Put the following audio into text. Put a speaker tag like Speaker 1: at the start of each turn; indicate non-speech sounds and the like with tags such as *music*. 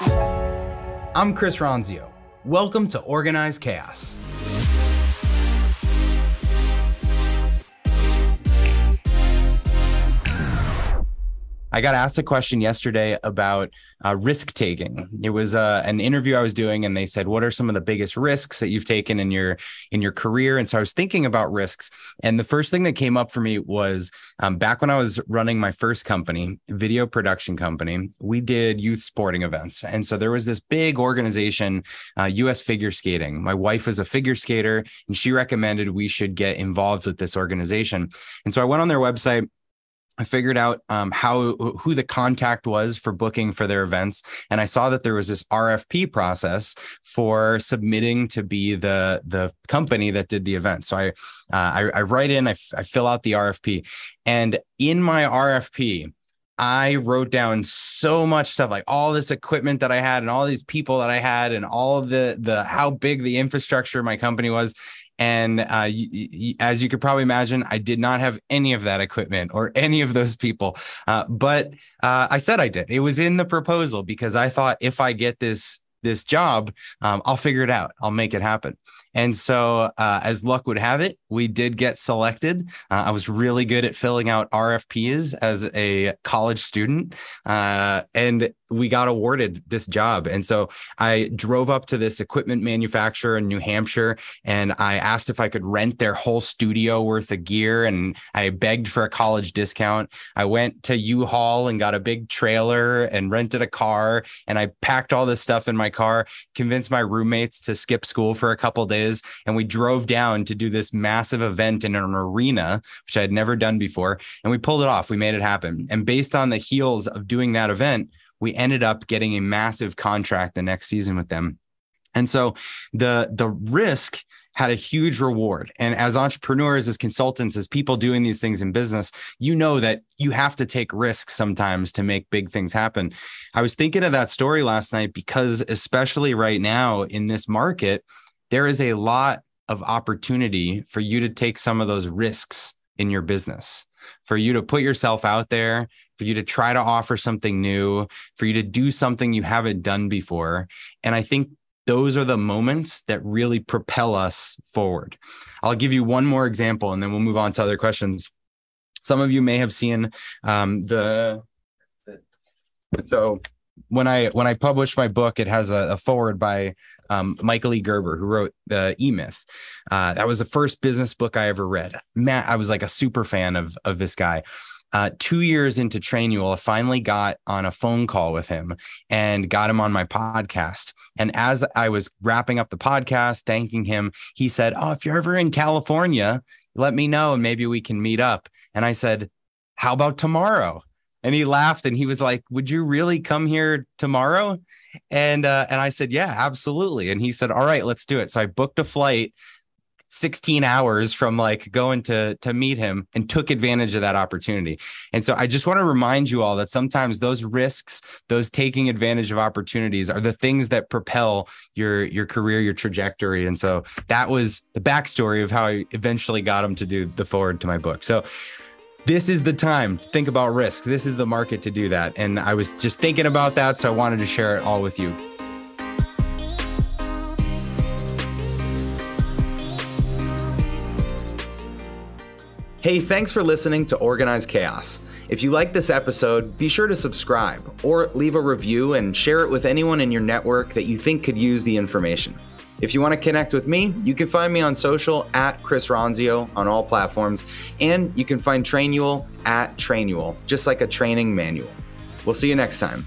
Speaker 1: I'm Chris Ronzio. Welcome to Organized Chaos. I got asked a question yesterday about uh, risk taking. It was uh, an interview I was doing, and they said, "What are some of the biggest risks that you've taken in your in your career?" And so I was thinking about risks, and the first thing that came up for me was um, back when I was running my first company, video production company. We did youth sporting events, and so there was this big organization, uh, U.S. Figure Skating. My wife was a figure skater, and she recommended we should get involved with this organization. And so I went on their website I figured out um, how who the contact was for booking for their events, and I saw that there was this RFP process for submitting to be the the company that did the event. So I uh, I, I, write in, I, f- I fill out the RFP, and in my RFP, I wrote down so much stuff, like all this equipment that I had, and all these people that I had, and all the the how big the infrastructure of my company was. And uh, y- y- as you could probably imagine, I did not have any of that equipment or *laughs* any of those people. Uh, but uh, I said I did. It was in the proposal because I thought if I get this this job, um, I'll figure it out. I'll make it happen. And so, uh, as luck would have it, we did get selected. Uh, I was really good at filling out RFPs as a college student, uh, and we got awarded this job. And so, I drove up to this equipment manufacturer in New Hampshire, and I asked if I could rent their whole studio worth of gear, and I begged for a college discount. I went to U-Haul and got a big trailer and rented a car, and I packed all this stuff in my car, convinced my roommates to skip school for a couple days. And we drove down to do this massive event in an arena, which I had never done before. And we pulled it off. We made it happen. And based on the heels of doing that event, we ended up getting a massive contract the next season with them. And so the the risk had a huge reward. And as entrepreneurs, as consultants, as people doing these things in business, you know that you have to take risks sometimes to make big things happen. I was thinking of that story last night because especially right now in this market, there is a lot of opportunity for you to take some of those risks in your business, for you to put yourself out there, for you to try to offer something new, for you to do something you haven't done before. And I think those are the moments that really propel us forward. I'll give you one more example and then we'll move on to other questions. Some of you may have seen um, the so when I when I published my book, it has a, a foreword by um, Michael E. Gerber, who wrote the E Myth. Uh, that was the first business book I ever read. Matt, I was like a super fan of of this guy. Uh, two years into Trainual, I finally got on a phone call with him and got him on my podcast. And as I was wrapping up the podcast, thanking him, he said, "Oh, if you're ever in California, let me know and maybe we can meet up." And I said, "How about tomorrow?" And he laughed and he was like, "Would you really come here tomorrow?" And uh, and I said, "Yeah, absolutely." And he said, "All right, let's do it." So I booked a flight 16 hours from like going to to meet him and took advantage of that opportunity. And so I just want to remind you all that sometimes those risks, those taking advantage of opportunities are the things that propel your your career, your trajectory. And so that was the backstory of how I eventually got him to do the foreword to my book. So this is the time to think about risk. This is the market to do that. And I was just thinking about that. So I wanted to share it all with you. Hey, thanks for listening to Organized Chaos. If you like this episode, be sure to subscribe or leave a review and share it with anyone in your network that you think could use the information. If you want to connect with me, you can find me on social at Chris Ronzio on all platforms, and you can find Trainual at Trainual, just like a training manual. We'll see you next time.